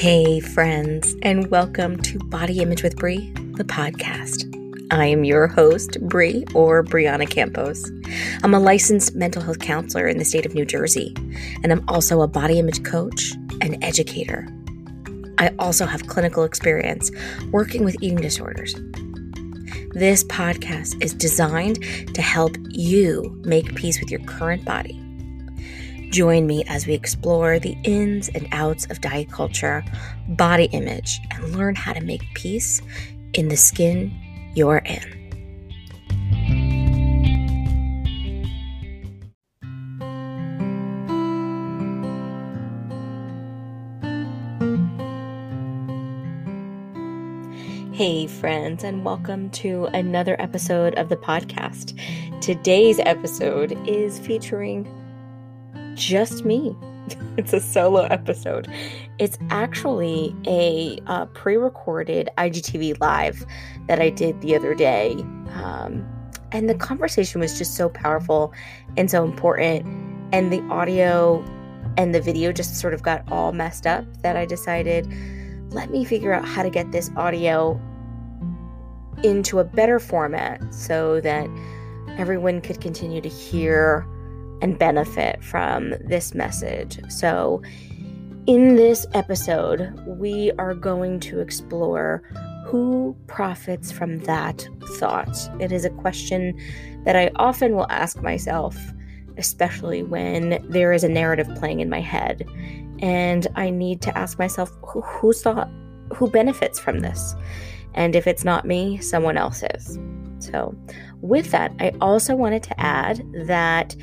Hey, friends, and welcome to Body Image with Brie, the podcast. I am your host, Brie, or Brianna Campos. I'm a licensed mental health counselor in the state of New Jersey, and I'm also a body image coach and educator. I also have clinical experience working with eating disorders. This podcast is designed to help you make peace with your current body Join me as we explore the ins and outs of diet culture, body image, and learn how to make peace in the skin you're in. Hey, friends, and welcome to another episode of the podcast. Today's episode is featuring just me. it's a solo episode. It's actually a uh, pre recorded IGTV live that I did the other day. Um, and the conversation was just so powerful and so important. And the audio and the video just sort of got all messed up that I decided, let me figure out how to get this audio into a better format so that everyone could continue to hear and benefit from this message. So, in this episode, we are going to explore who profits from that thought. It is a question that I often will ask myself, especially when there is a narrative playing in my head. And I need to ask myself who, thought, who benefits from this? And if it's not me, someone else is. So, with that, I also wanted to add that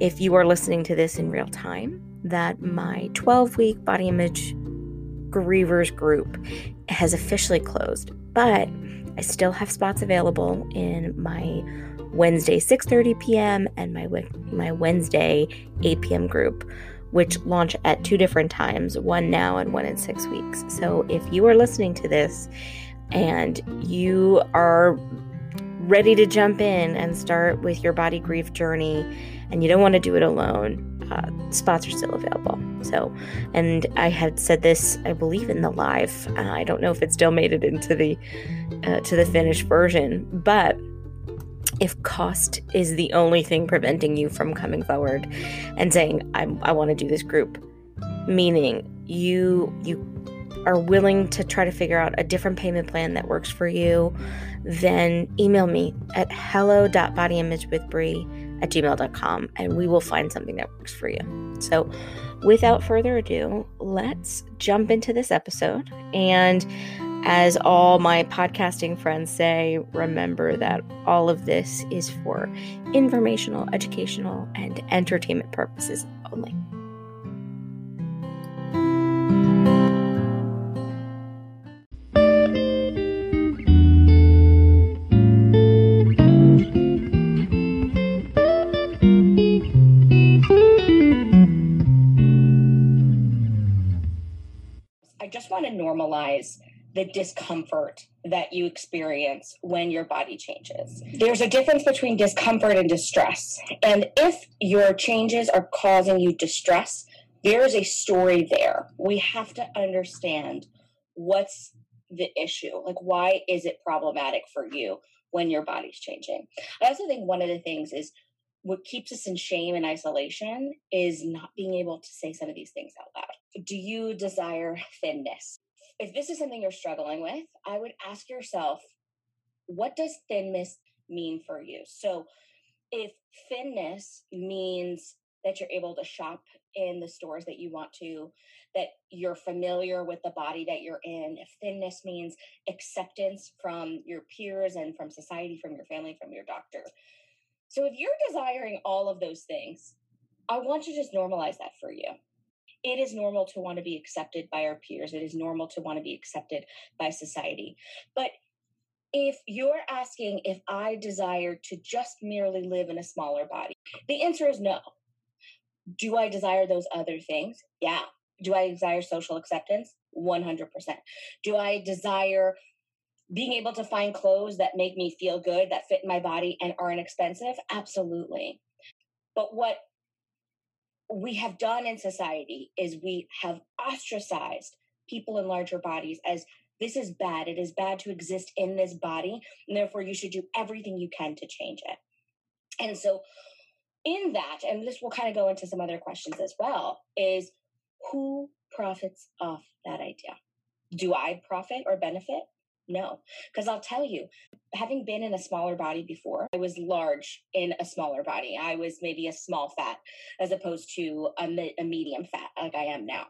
if you are listening to this in real time, that my 12 week body image grievers group has officially closed, but I still have spots available in my Wednesday 6:30 p.m. and my my Wednesday 8 p.m. group, which launch at two different times, one now and one in 6 weeks. So if you are listening to this and you are ready to jump in and start with your body grief journey and you don't want to do it alone, uh, spots are still available. So, and I had said this, I believe, in the live. Uh, I don't know if it still made it into the uh, to the finished version, but if cost is the only thing preventing you from coming forward and saying i I want to do this group, meaning you you are willing to try to figure out a different payment plan that works for you, then email me at hello.bodyimagewithbrie at gmail.com and we will find something that works for you. So, without further ado, let's jump into this episode. And as all my podcasting friends say, remember that all of this is for informational, educational, and entertainment purposes only. Normalize the discomfort that you experience when your body changes. There's a difference between discomfort and distress. And if your changes are causing you distress, there's a story there. We have to understand what's the issue. Like, why is it problematic for you when your body's changing? I also think one of the things is what keeps us in shame and isolation is not being able to say some of these things out loud. Do you desire thinness? If this is something you're struggling with, I would ask yourself, what does thinness mean for you? So, if thinness means that you're able to shop in the stores that you want to, that you're familiar with the body that you're in, if thinness means acceptance from your peers and from society, from your family, from your doctor. So, if you're desiring all of those things, I want to just normalize that for you it is normal to want to be accepted by our peers. It is normal to want to be accepted by society. But if you're asking if I desire to just merely live in a smaller body, the answer is no. Do I desire those other things? Yeah. Do I desire social acceptance? 100%. Do I desire being able to find clothes that make me feel good, that fit my body, and aren't expensive? Absolutely. But what we have done in society is we have ostracized people in larger bodies as this is bad. It is bad to exist in this body, and therefore you should do everything you can to change it. And so, in that, and this will kind of go into some other questions as well, is who profits off that idea? Do I profit or benefit? No, because I'll tell you, having been in a smaller body before, I was large in a smaller body. I was maybe a small fat as opposed to a, a medium fat like I am now.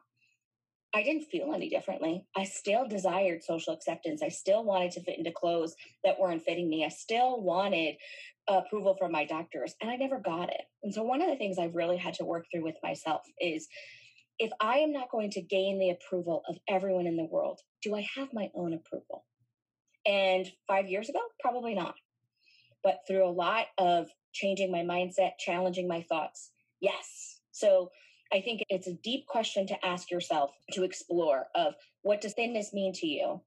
I didn't feel any differently. I still desired social acceptance. I still wanted to fit into clothes that weren't fitting me. I still wanted approval from my doctors, and I never got it. And so, one of the things I've really had to work through with myself is if I am not going to gain the approval of everyone in the world, do I have my own approval? And five years ago, probably not. But through a lot of changing my mindset, challenging my thoughts, yes. So, I think it's a deep question to ask yourself to explore of what does thinness mean to you?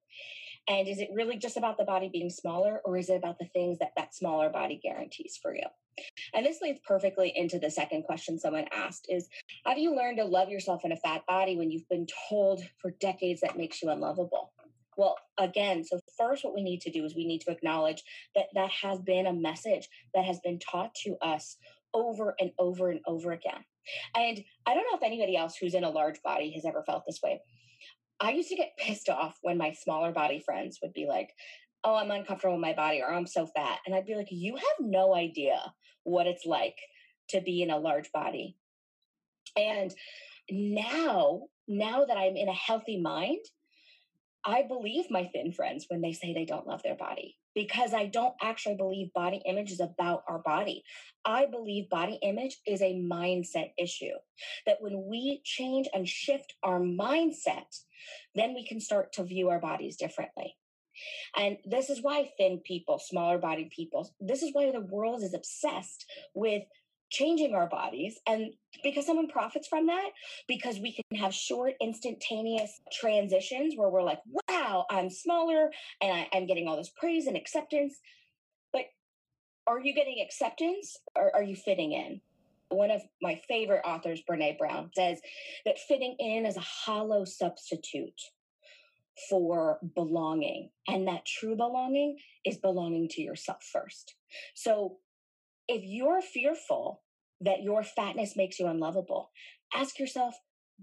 And is it really just about the body being smaller or is it about the things that that smaller body guarantees for you? And this leads perfectly into the second question someone asked is do you learn to love yourself in a fat body when you've been told for decades that makes you unlovable? Well, again, so first, what we need to do is we need to acknowledge that that has been a message that has been taught to us over and over and over again. And I don't know if anybody else who's in a large body has ever felt this way. I used to get pissed off when my smaller body friends would be like, Oh, I'm uncomfortable with my body or oh, I'm so fat. And I'd be like, You have no idea what it's like to be in a large body. And now, now that I'm in a healthy mind, I believe my thin friends when they say they don't love their body because I don't actually believe body image is about our body. I believe body image is a mindset issue. That when we change and shift our mindset, then we can start to view our bodies differently. And this is why thin people, smaller bodied people, this is why the world is obsessed with changing our bodies and because someone profits from that because we can have short instantaneous transitions where we're like wow i'm smaller and I, am getting all this praise and acceptance. But are you getting acceptance or are you fitting in? One of my favorite authors Brené Brown says that fitting in is a hollow substitute for belonging and that true belonging is belonging to yourself first. So if you're fearful that your fatness makes you unlovable, ask yourself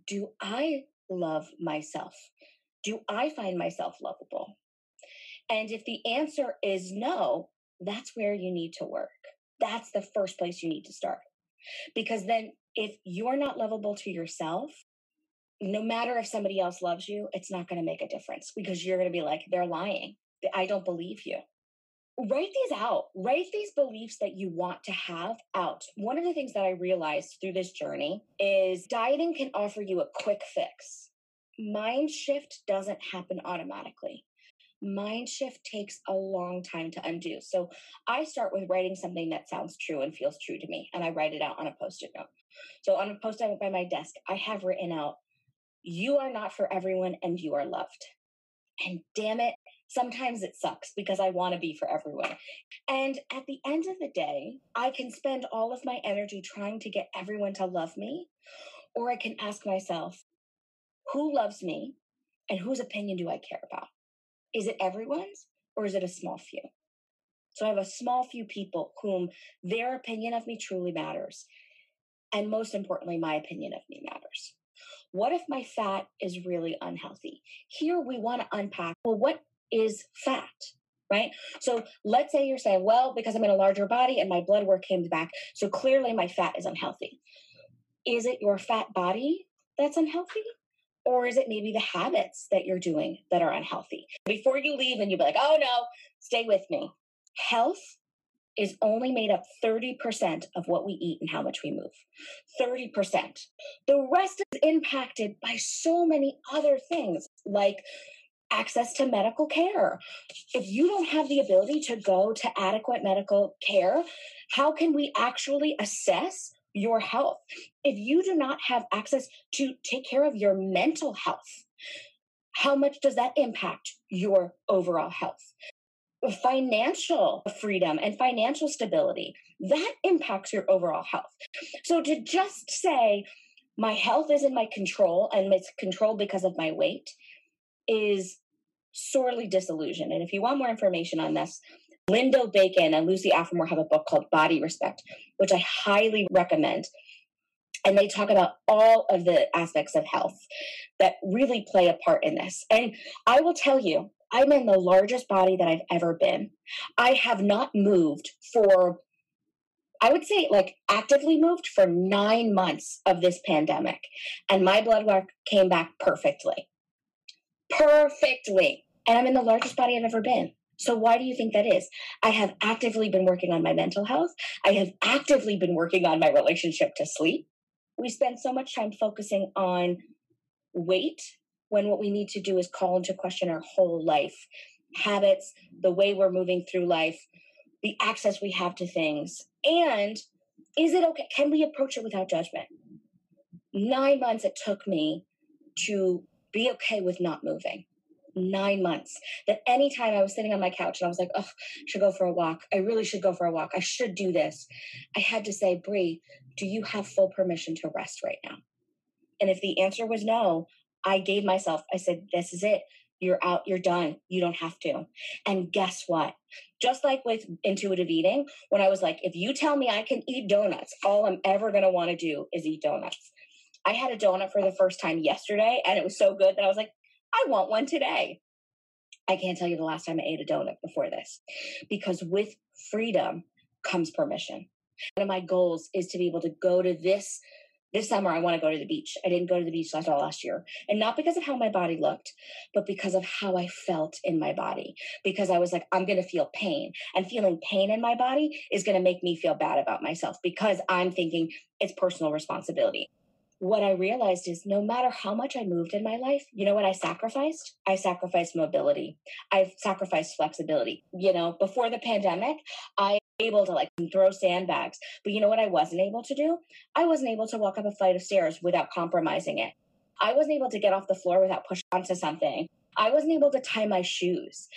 Do I love myself? Do I find myself lovable? And if the answer is no, that's where you need to work. That's the first place you need to start. Because then, if you're not lovable to yourself, no matter if somebody else loves you, it's not going to make a difference because you're going to be like, they're lying. I don't believe you write these out. Write these beliefs that you want to have out. One of the things that i realized through this journey is dieting can offer you a quick fix. Mind shift doesn't happen automatically. Mind shift takes a long time to undo. So i start with writing something that sounds true and feels true to me and i write it out on a post-it note. So on a post-it note by my desk i have written out you are not for everyone and you are loved. And damn it Sometimes it sucks because I want to be for everyone. And at the end of the day, I can spend all of my energy trying to get everyone to love me, or I can ask myself, who loves me and whose opinion do I care about? Is it everyone's or is it a small few? So I have a small few people whom their opinion of me truly matters. And most importantly, my opinion of me matters. What if my fat is really unhealthy? Here we want to unpack well, what is fat right? So let's say you're saying, well, because I'm in a larger body and my blood work came back, so clearly my fat is unhealthy. Is it your fat body that's unhealthy? Or is it maybe the habits that you're doing that are unhealthy? Before you leave and you'll be like, oh no, stay with me. Health is only made up 30% of what we eat and how much we move. 30%. The rest is impacted by so many other things like access to medical care. If you don't have the ability to go to adequate medical care, how can we actually assess your health? If you do not have access to take care of your mental health, how much does that impact your overall health? Financial freedom and financial stability, that impacts your overall health. So to just say, my health is in my control and it's controlled because of my weight is sorely disillusioned. And if you want more information on this, Lindo Bacon and Lucy Aphramor have a book called Body Respect, which I highly recommend. And they talk about all of the aspects of health that really play a part in this. And I will tell you, I'm in the largest body that I've ever been. I have not moved for, I would say, like actively moved for nine months of this pandemic. And my blood work came back perfectly. Perfectly. And I'm in the largest body I've ever been. So, why do you think that is? I have actively been working on my mental health. I have actively been working on my relationship to sleep. We spend so much time focusing on weight when what we need to do is call into question our whole life habits, the way we're moving through life, the access we have to things. And is it okay? Can we approach it without judgment? Nine months it took me to be okay with not moving nine months that anytime I was sitting on my couch and I was like, oh, I should go for a walk. I really should go for a walk. I should do this. I had to say, Brie, do you have full permission to rest right now? And if the answer was no, I gave myself, I said, this is it. You're out, you're done. You don't have to. And guess what? Just like with intuitive eating, when I was like, if you tell me I can eat donuts, all I'm ever going to want to do is eat donuts. I had a donut for the first time yesterday and it was so good that I was like, I want one today. I can't tell you the last time I ate a donut before this because with freedom comes permission. One of my goals is to be able to go to this this summer I want to go to the beach. I didn't go to the beach last all last year. And not because of how my body looked, but because of how I felt in my body. Because I was like, I'm gonna feel pain. And feeling pain in my body is gonna make me feel bad about myself because I'm thinking it's personal responsibility what I realized is no matter how much I moved in my life, you know what I sacrificed? I sacrificed mobility. I've sacrificed flexibility. You know, before the pandemic, I able to like throw sandbags. But you know what I wasn't able to do? I wasn't able to walk up a flight of stairs without compromising it. I wasn't able to get off the floor without pushing onto something. I wasn't able to tie my shoes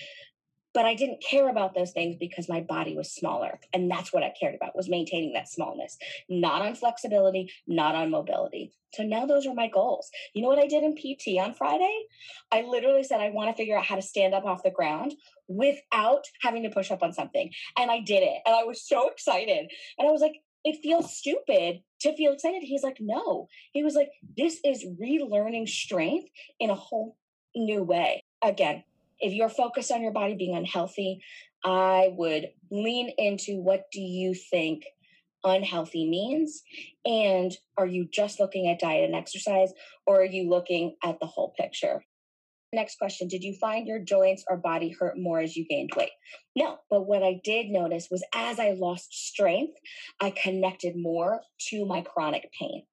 but I didn't care about those things because my body was smaller. And that's what I cared about was maintaining that smallness, not on flexibility, not on mobility. So now those are my goals. You know what I did in PT on Friday? I literally said, I want to figure out how to stand up off the ground without having to push up on something. And I did it. And I was so excited. And I was like, it feels stupid to feel excited. He's like, no. He was like, this is relearning strength in a whole new way. Again, if you're focused on your body being unhealthy, I would lean into what do you think unhealthy means? And are you just looking at diet and exercise, or are you looking at the whole picture? Next question Did you find your joints or body hurt more as you gained weight? No, but what I did notice was as I lost strength, I connected more to my chronic pain.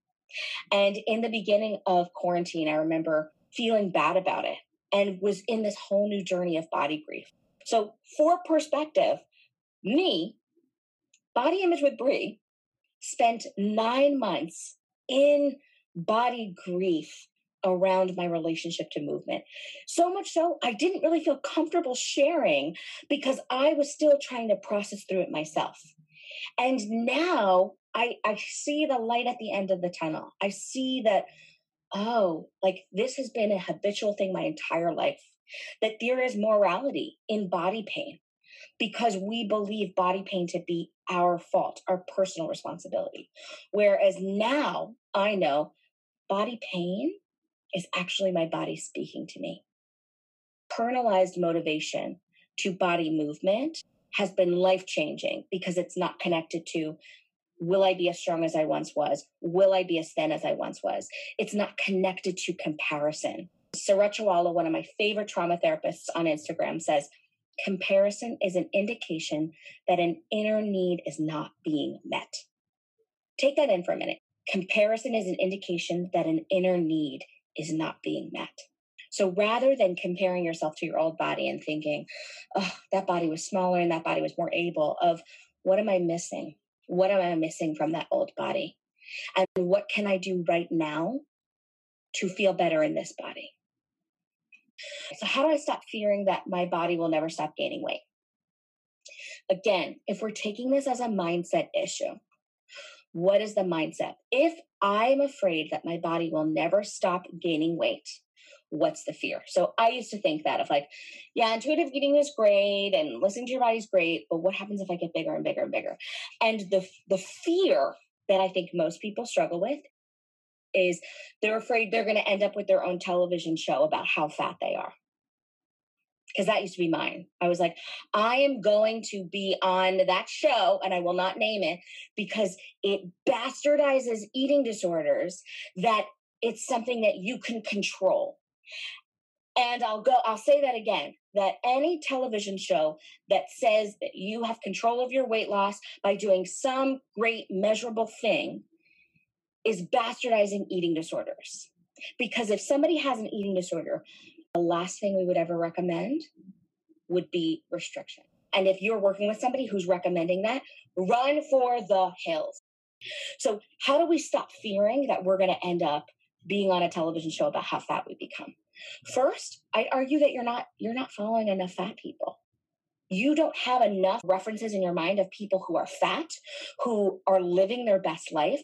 And in the beginning of quarantine, I remember feeling bad about it and was in this whole new journey of body grief. So, for perspective, me, Body Image with Brie, spent nine months in body grief around my relationship to movement. So much so, I didn't really feel comfortable sharing because I was still trying to process through it myself. And now I, I see the light at the end of the tunnel. I see that oh, like this has been a habitual thing my entire life, that there is morality in body pain because we believe body pain to be our fault, our personal responsibility. Whereas now I know body pain is actually my body speaking to me. Internalized motivation to body movement has been life changing because it's not connected to Will I be as strong as I once was? Will I be as thin as I once was? It's not connected to comparison. Sarat Chawla, one of my favorite trauma therapists on Instagram, says comparison is an indication that an inner need is not being met. Take that in for a minute. Comparison is an indication that an inner need is not being met. So rather than comparing yourself to your old body and thinking, oh, that body was smaller and that body was more able, of what am I missing? What am I missing from that old body? And what can I do right now to feel better in this body? So, how do I stop fearing that my body will never stop gaining weight? Again, if we're taking this as a mindset issue, what is the mindset? If I'm afraid that my body will never stop gaining weight, what's the fear? So I used to think that of like, yeah, intuitive eating is great and listening to your body is great, but what happens if I get bigger and bigger and bigger? And the the fear that I think most people struggle with is they're afraid they're going to end up with their own television show about how fat they are. Because that used to be mine. I was like, I am going to be on that show, and I will not name it because it bastardizes eating disorders that it's something that you can control. And I'll go, I'll say that again that any television show that says that you have control of your weight loss by doing some great measurable thing is bastardizing eating disorders. Because if somebody has an eating disorder, the last thing we would ever recommend would be restriction. And if you're working with somebody who's recommending that, run for the hills. So, how do we stop fearing that we're going to end up being on a television show about how fat we become? First, I'd argue that you're not you're not following enough fat people. You don't have enough references in your mind of people who are fat, who are living their best life,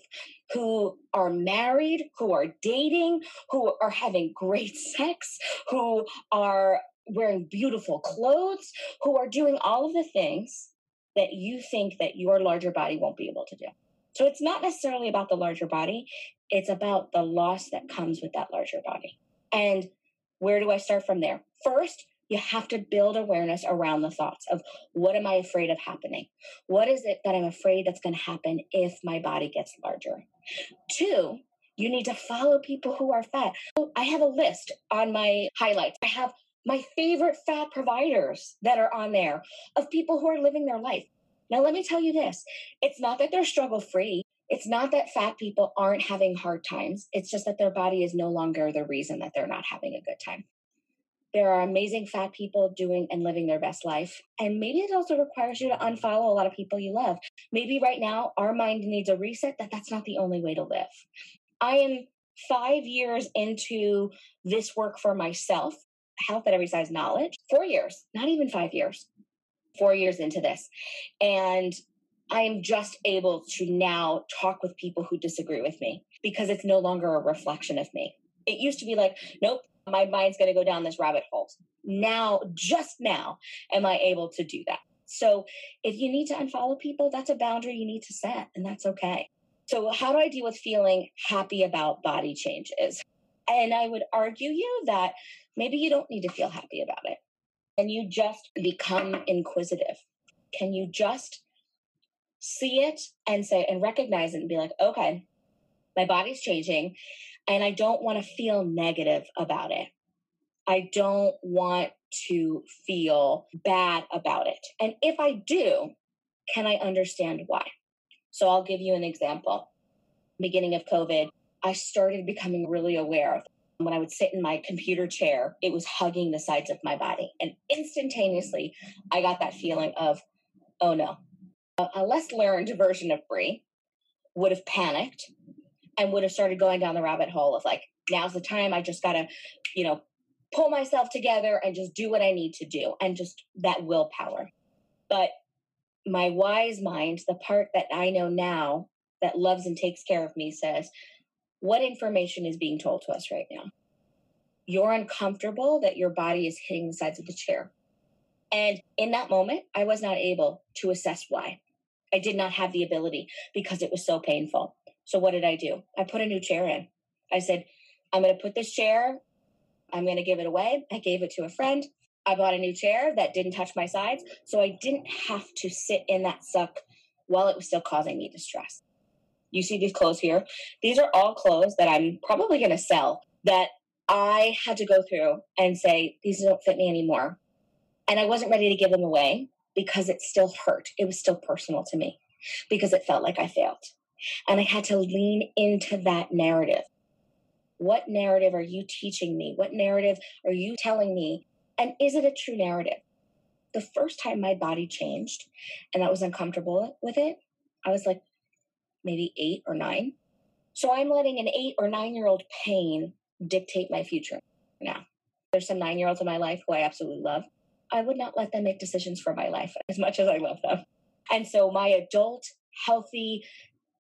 who are married, who are dating, who are having great sex, who are wearing beautiful clothes, who are doing all of the things that you think that your larger body won't be able to do. So it's not necessarily about the larger body, it's about the loss that comes with that larger body. And where do I start from there? First, you have to build awareness around the thoughts of what am I afraid of happening? What is it that I'm afraid that's going to happen if my body gets larger? Two, you need to follow people who are fat. I have a list on my highlights. I have my favorite fat providers that are on there of people who are living their life. Now, let me tell you this it's not that they're struggle free. It's not that fat people aren't having hard times. It's just that their body is no longer the reason that they're not having a good time. There are amazing fat people doing and living their best life. And maybe it also requires you to unfollow a lot of people you love. Maybe right now our mind needs a reset that that's not the only way to live. I am five years into this work for myself, health at every size knowledge, four years, not even five years, four years into this. And I am just able to now talk with people who disagree with me because it's no longer a reflection of me. It used to be like, nope, my mind's going to go down this rabbit hole. Now, just now, am I able to do that? So if you need to unfollow people, that's a boundary you need to set, and that's okay. So, how do I deal with feeling happy about body changes? And I would argue you that maybe you don't need to feel happy about it. And you just become inquisitive. Can you just see it and say and recognize it and be like, okay, my body's changing and I don't want to feel negative about it. I don't want to feel bad about it. And if I do, can I understand why? So I'll give you an example. Beginning of COVID, I started becoming really aware of when I would sit in my computer chair, it was hugging the sides of my body. And instantaneously, I got that feeling of, oh no. A less learned version of Brie would have panicked and would have started going down the rabbit hole of like, now's the time. I just got to, you know, pull myself together and just do what I need to do and just that willpower. But my wise mind, the part that I know now that loves and takes care of me, says, what information is being told to us right now? You're uncomfortable that your body is hitting the sides of the chair. And in that moment, I was not able to assess why. I did not have the ability because it was so painful. So what did I do? I put a new chair in. I said, I'm going to put this chair, I'm going to give it away. I gave it to a friend. I bought a new chair that didn't touch my sides. So I didn't have to sit in that suck while it was still causing me distress. You see these clothes here? These are all clothes that I'm probably going to sell that I had to go through and say, these don't fit me anymore. And I wasn't ready to give them away because it still hurt. It was still personal to me because it felt like I failed. And I had to lean into that narrative. What narrative are you teaching me? What narrative are you telling me? And is it a true narrative? The first time my body changed and I was uncomfortable with it, I was like maybe eight or nine. So I'm letting an eight or nine year old pain dictate my future now. There's some nine year olds in my life who I absolutely love. I would not let them make decisions for my life as much as I love them. And so my adult, healthy,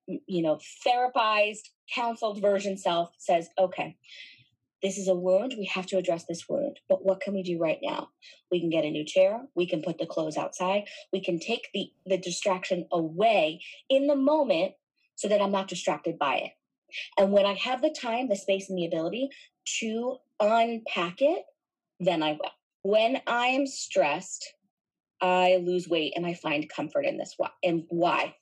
you know, therapized, counseled version self says, okay, this is a wound. We have to address this wound. But what can we do right now? We can get a new chair. We can put the clothes outside. We can take the, the distraction away in the moment so that I'm not distracted by it. And when I have the time, the space, and the ability to unpack it, then I will. When I am stressed, I lose weight and I find comfort in this. And why?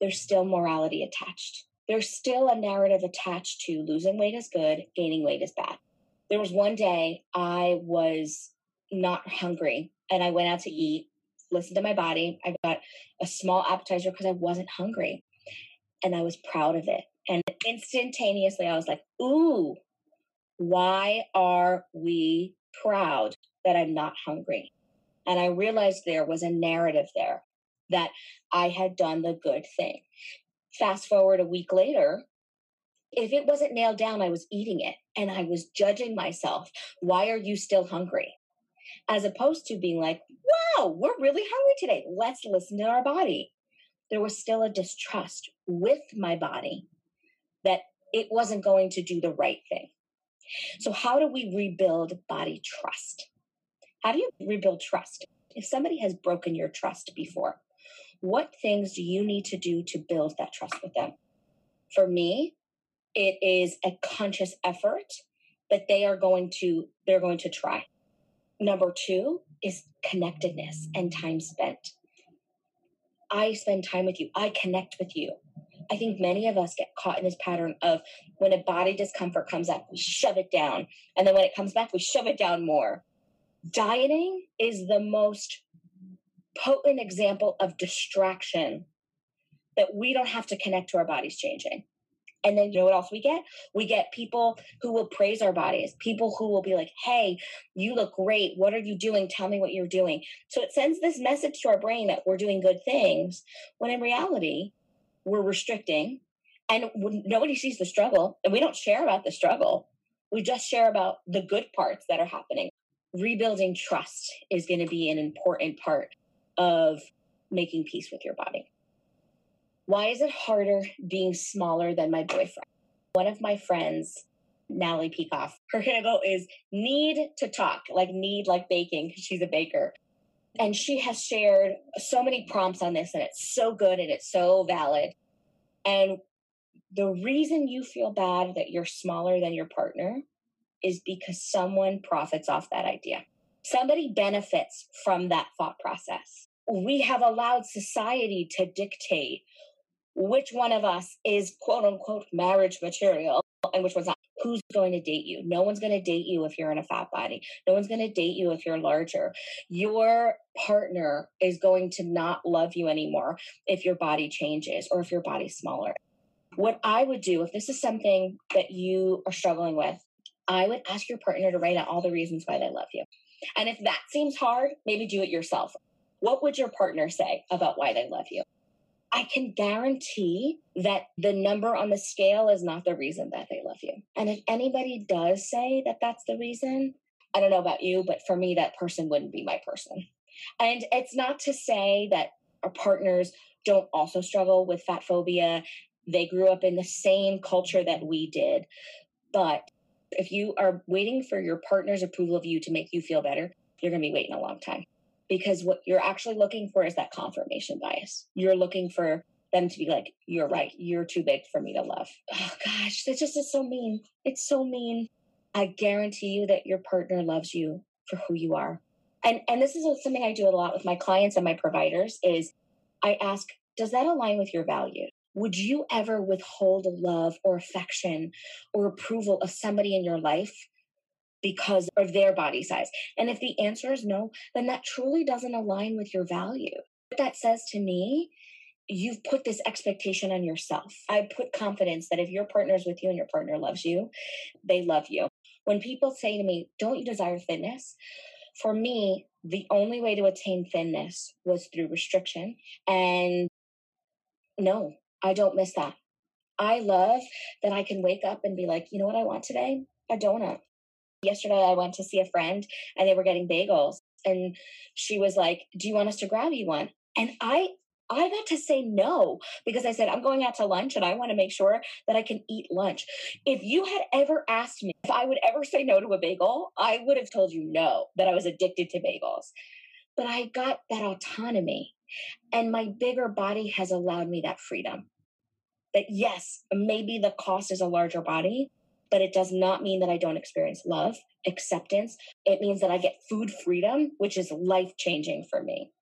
There's still morality attached. There's still a narrative attached to losing weight is good, gaining weight is bad. There was one day I was not hungry and I went out to eat, listened to my body. I got a small appetizer because I wasn't hungry and I was proud of it. And instantaneously, I was like, ooh, why are we proud that I'm not hungry? And I realized there was a narrative there that I had done the good thing. Fast forward a week later, if it wasn't nailed down, I was eating it and I was judging myself. Why are you still hungry? As opposed to being like, wow, we're really hungry today. Let's listen to our body. There was still a distrust with my body that it wasn't going to do the right thing. So, how do we rebuild body trust? How do you rebuild trust? If somebody has broken your trust before, what things do you need to do to build that trust with them? For me, it is a conscious effort that they are going to they're going to try. Number 2 is connectedness and time spent. I spend time with you. I connect with you. I think many of us get caught in this pattern of when a body discomfort comes up, we shove it down. And then when it comes back, we shove it down more. Dieting is the most potent example of distraction that we don't have to connect to our bodies changing. And then you know what else we get? We get people who will praise our bodies, people who will be like, hey, you look great. What are you doing? Tell me what you're doing. So it sends this message to our brain that we're doing good things, when in reality, we're restricting and nobody sees the struggle and we don't share about the struggle. We just share about the good parts that are happening. Rebuilding trust is going to be an important part of making peace with your body. Why is it harder being smaller than my boyfriend? One of my friends, Natalie Peacock, her handle is knead to talk, like knead like baking, because she's a baker. And she has shared so many prompts on this, and it's so good and it's so valid. And the reason you feel bad that you're smaller than your partner is because someone profits off that idea. Somebody benefits from that thought process. We have allowed society to dictate which one of us is quote unquote marriage material and which one's not. Who's going to date you? No one's going to date you if you're in a fat body. No one's going to date you if you're larger. Your partner is going to not love you anymore if your body changes or if your body's smaller. What I would do if this is something that you are struggling with, I would ask your partner to write out all the reasons why they love you. And if that seems hard, maybe do it yourself. What would your partner say about why they love you? I can guarantee that the number on the scale is not the reason that they love you. And if anybody does say that that's the reason, I don't know about you, but for me, that person wouldn't be my person. And it's not to say that our partners don't also struggle with fat phobia. They grew up in the same culture that we did. But if you are waiting for your partner's approval of you to make you feel better, you're going to be waiting a long time because what you're actually looking for is that confirmation bias. You're looking for them to be like, you're right, you're too big for me to love. Oh gosh, that just is so mean. It's so mean. I guarantee you that your partner loves you for who you are. And and this is something I do a lot with my clients and my providers is I ask, does that align with your values? Would you ever withhold love or affection or approval of somebody in your life because of their body size? And if the answer is no, then that truly doesn't align with your value. What that says to me, you've put this expectation on yourself. I put confidence that if your partner is with you and your partner loves you, they love you. When people say to me, Don't you desire thinness? For me, the only way to attain thinness was through restriction. And no, I don't miss that. I love that I can wake up and be like, you know what I want today? A donut. Yesterday, I went to see a friend and they were getting bagels. And she was like, Do you want us to grab you one? And I I got to say no because I said, I'm going out to lunch and I want to make sure that I can eat lunch. If you had ever asked me if I would ever say no to a bagel, I would have told you no, that I was addicted to bagels. But I got that autonomy and my bigger body has allowed me that freedom. That yes, maybe the cost is a larger body, but it does not mean that I don't experience love, acceptance. It means that I get food freedom, which is life changing for me.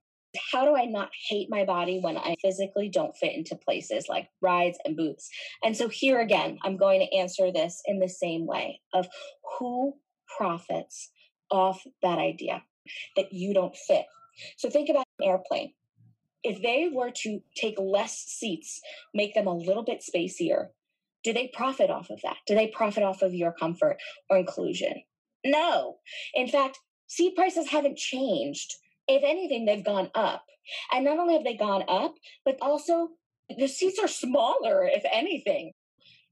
How do I not hate my body when I physically don't fit into places like rides and booths? And so here again, I'm going to answer this in the same way of who profits off that idea that you don't fit. So think about an airplane. If they were to take less seats, make them a little bit spacier, do they profit off of that? Do they profit off of your comfort or inclusion? No. In fact, seat prices haven't changed. If anything, they've gone up. And not only have they gone up, but also the seats are smaller, if anything.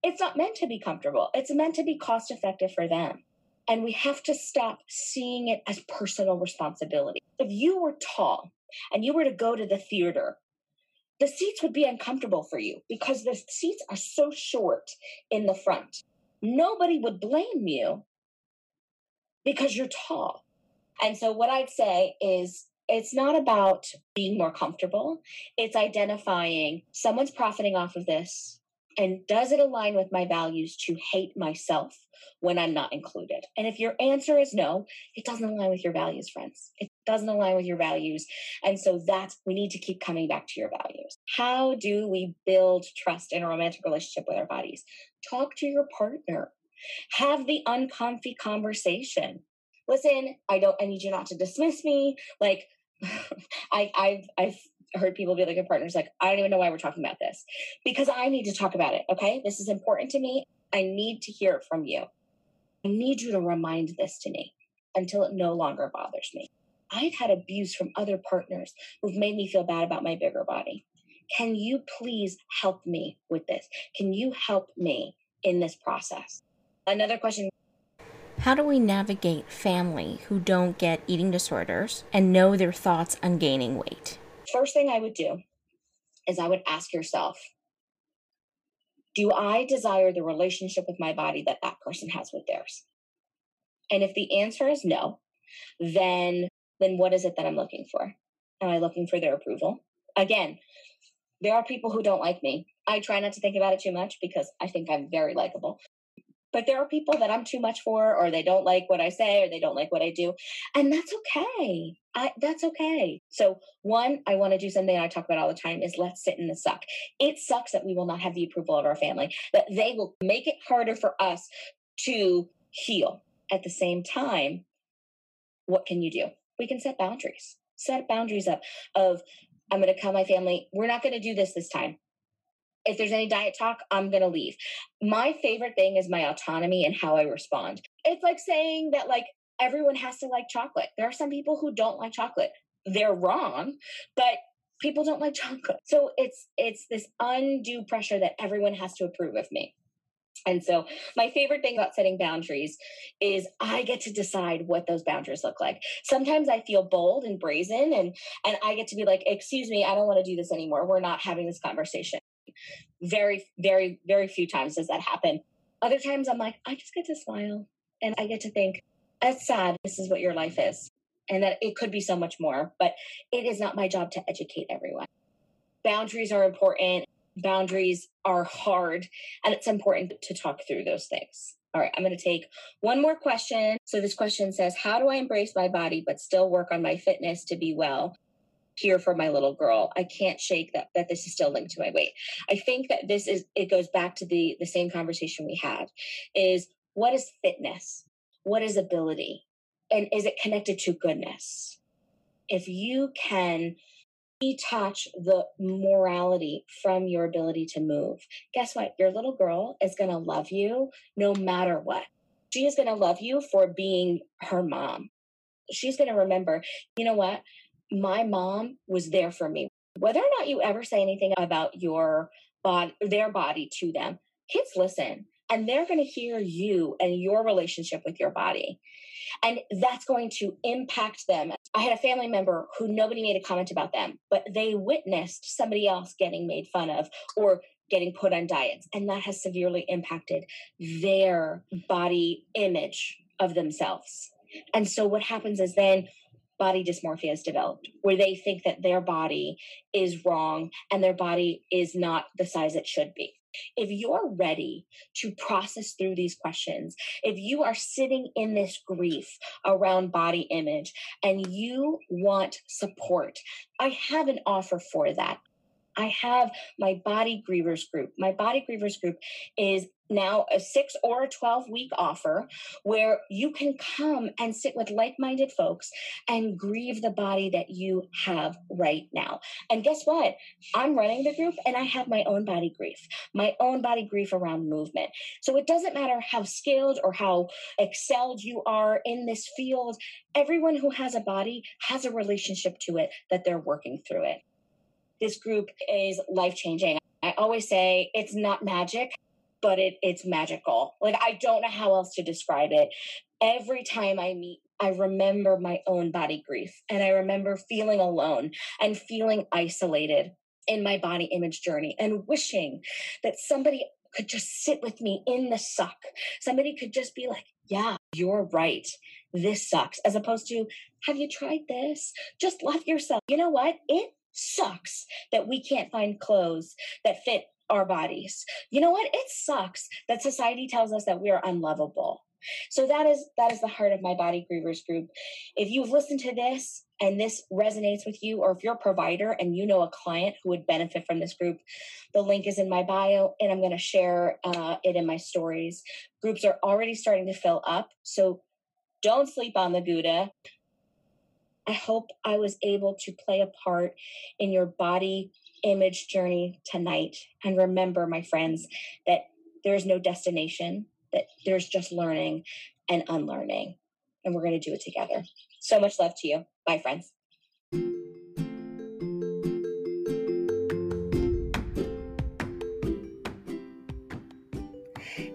It's not meant to be comfortable, it's meant to be cost effective for them. And we have to stop seeing it as personal responsibility. If you were tall and you were to go to the theater the seats would be uncomfortable for you because the seats are so short in the front. Nobody would blame you because you're tall. And so, what I'd say is it's not about being more comfortable, it's identifying someone's profiting off of this. And does it align with my values to hate myself when I'm not included? And if your answer is no, it doesn't align with your values, friends. It doesn't align with your values. And so that's, we need to keep coming back to your values. How do we build trust in a romantic relationship with our bodies? Talk to your partner, have the uncomfy conversation. Listen, I don't, I need you not to dismiss me. Like, I, I've, I've heard people be like, a partner's like, I don't even know why we're talking about this because I need to talk about it. Okay. This is important to me. I need to hear it from you. I need you to remind this to me until it no longer bothers me. I've had abuse from other partners who've made me feel bad about my bigger body. Can you please help me with this? Can you help me in this process? Another question How do we navigate family who don't get eating disorders and know their thoughts on gaining weight? First thing I would do is I would ask yourself Do I desire the relationship with my body that that person has with theirs? And if the answer is no, then then what is it that I'm looking for? Am I looking for their approval? Again, there are people who don't like me. I try not to think about it too much because I think I'm very likable. But there are people that I'm too much for, or they don't like what I say, or they don't like what I do. And that's okay. I, that's okay. So, one, I want to do something I talk about all the time is let's sit in the suck. It sucks that we will not have the approval of our family, that they will make it harder for us to heal. At the same time, what can you do? We can set boundaries. Set boundaries up of I'm going to tell my family, we're not going to do this this time. If there's any diet talk, I'm going to leave. My favorite thing is my autonomy and how I respond. It's like saying that like everyone has to like chocolate. There are some people who don't like chocolate. They're wrong, but people don't like chocolate. So it's it's this undue pressure that everyone has to approve of me. And so, my favorite thing about setting boundaries is I get to decide what those boundaries look like. Sometimes I feel bold and brazen, and and I get to be like, "Excuse me, I don't want to do this anymore. We're not having this conversation." Very, very, very few times does that happen. Other times, I'm like, I just get to smile, and I get to think, "That's sad. This is what your life is." And that it could be so much more, but it is not my job to educate everyone. Boundaries are important boundaries are hard and it's important to talk through those things. All right, I'm going to take one more question. So this question says, How do I embrace my body but still work on my fitness to be well? Here for my little girl. I can't shake that that this is still linked to my weight. I think that this is it goes back to the the same conversation we had is what is fitness? What is ability? And is it connected to goodness? If you can detach the morality from your ability to move, guess what? Your little girl is going to love you no matter what. She is going to love you for being her mom. She's going to remember, you know what? My mom was there for me. Whether or not you ever say anything about your body, their body to them, kids listen. And they're going to hear you and your relationship with your body. And that's going to impact them. I had a family member who nobody made a comment about them, but they witnessed somebody else getting made fun of or getting put on diets. And that has severely impacted their body image of themselves. And so what happens is then body dysmorphia is developed where they think that their body is wrong and their body is not the size it should be. If you're ready to process through these questions, if you are sitting in this grief around body image and you want support, I have an offer for that. I have my body grievers group. My body grievers group is now a six or a 12 week offer where you can come and sit with like minded folks and grieve the body that you have right now. And guess what? I'm running the group and I have my own body grief, my own body grief around movement. So it doesn't matter how skilled or how excelled you are in this field, everyone who has a body has a relationship to it that they're working through it. This group is life changing. I always say it's not magic but it it's magical. Like I don't know how else to describe it. Every time I meet I remember my own body grief and I remember feeling alone and feeling isolated in my body image journey and wishing that somebody could just sit with me in the suck. Somebody could just be like, yeah, you're right. This sucks. As opposed to, have you tried this? Just love yourself. You know what? It sucks that we can't find clothes that fit our bodies. You know what? It sucks that society tells us that we are unlovable. So that is that is the heart of my body grievers group. If you've listened to this and this resonates with you, or if you're a provider and you know a client who would benefit from this group, the link is in my bio, and I'm going to share uh, it in my stories. Groups are already starting to fill up, so don't sleep on the Gouda. I hope I was able to play a part in your body image journey tonight. And remember, my friends, that there's no destination, that there's just learning and unlearning. And we're going to do it together. So much love to you. Bye, friends.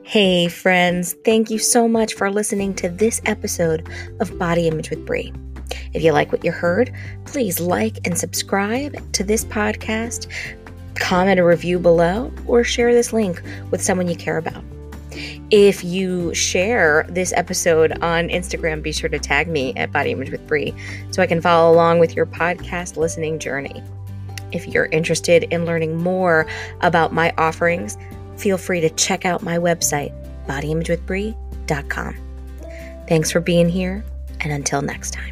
Hey, friends, thank you so much for listening to this episode of Body Image with Brie. If you like what you heard, please like and subscribe to this podcast, comment a review below, or share this link with someone you care about. If you share this episode on Instagram, be sure to tag me at Body Image with Brie so I can follow along with your podcast listening journey. If you're interested in learning more about my offerings, feel free to check out my website, bodyimagewithbrie.com. Thanks for being here, and until next time.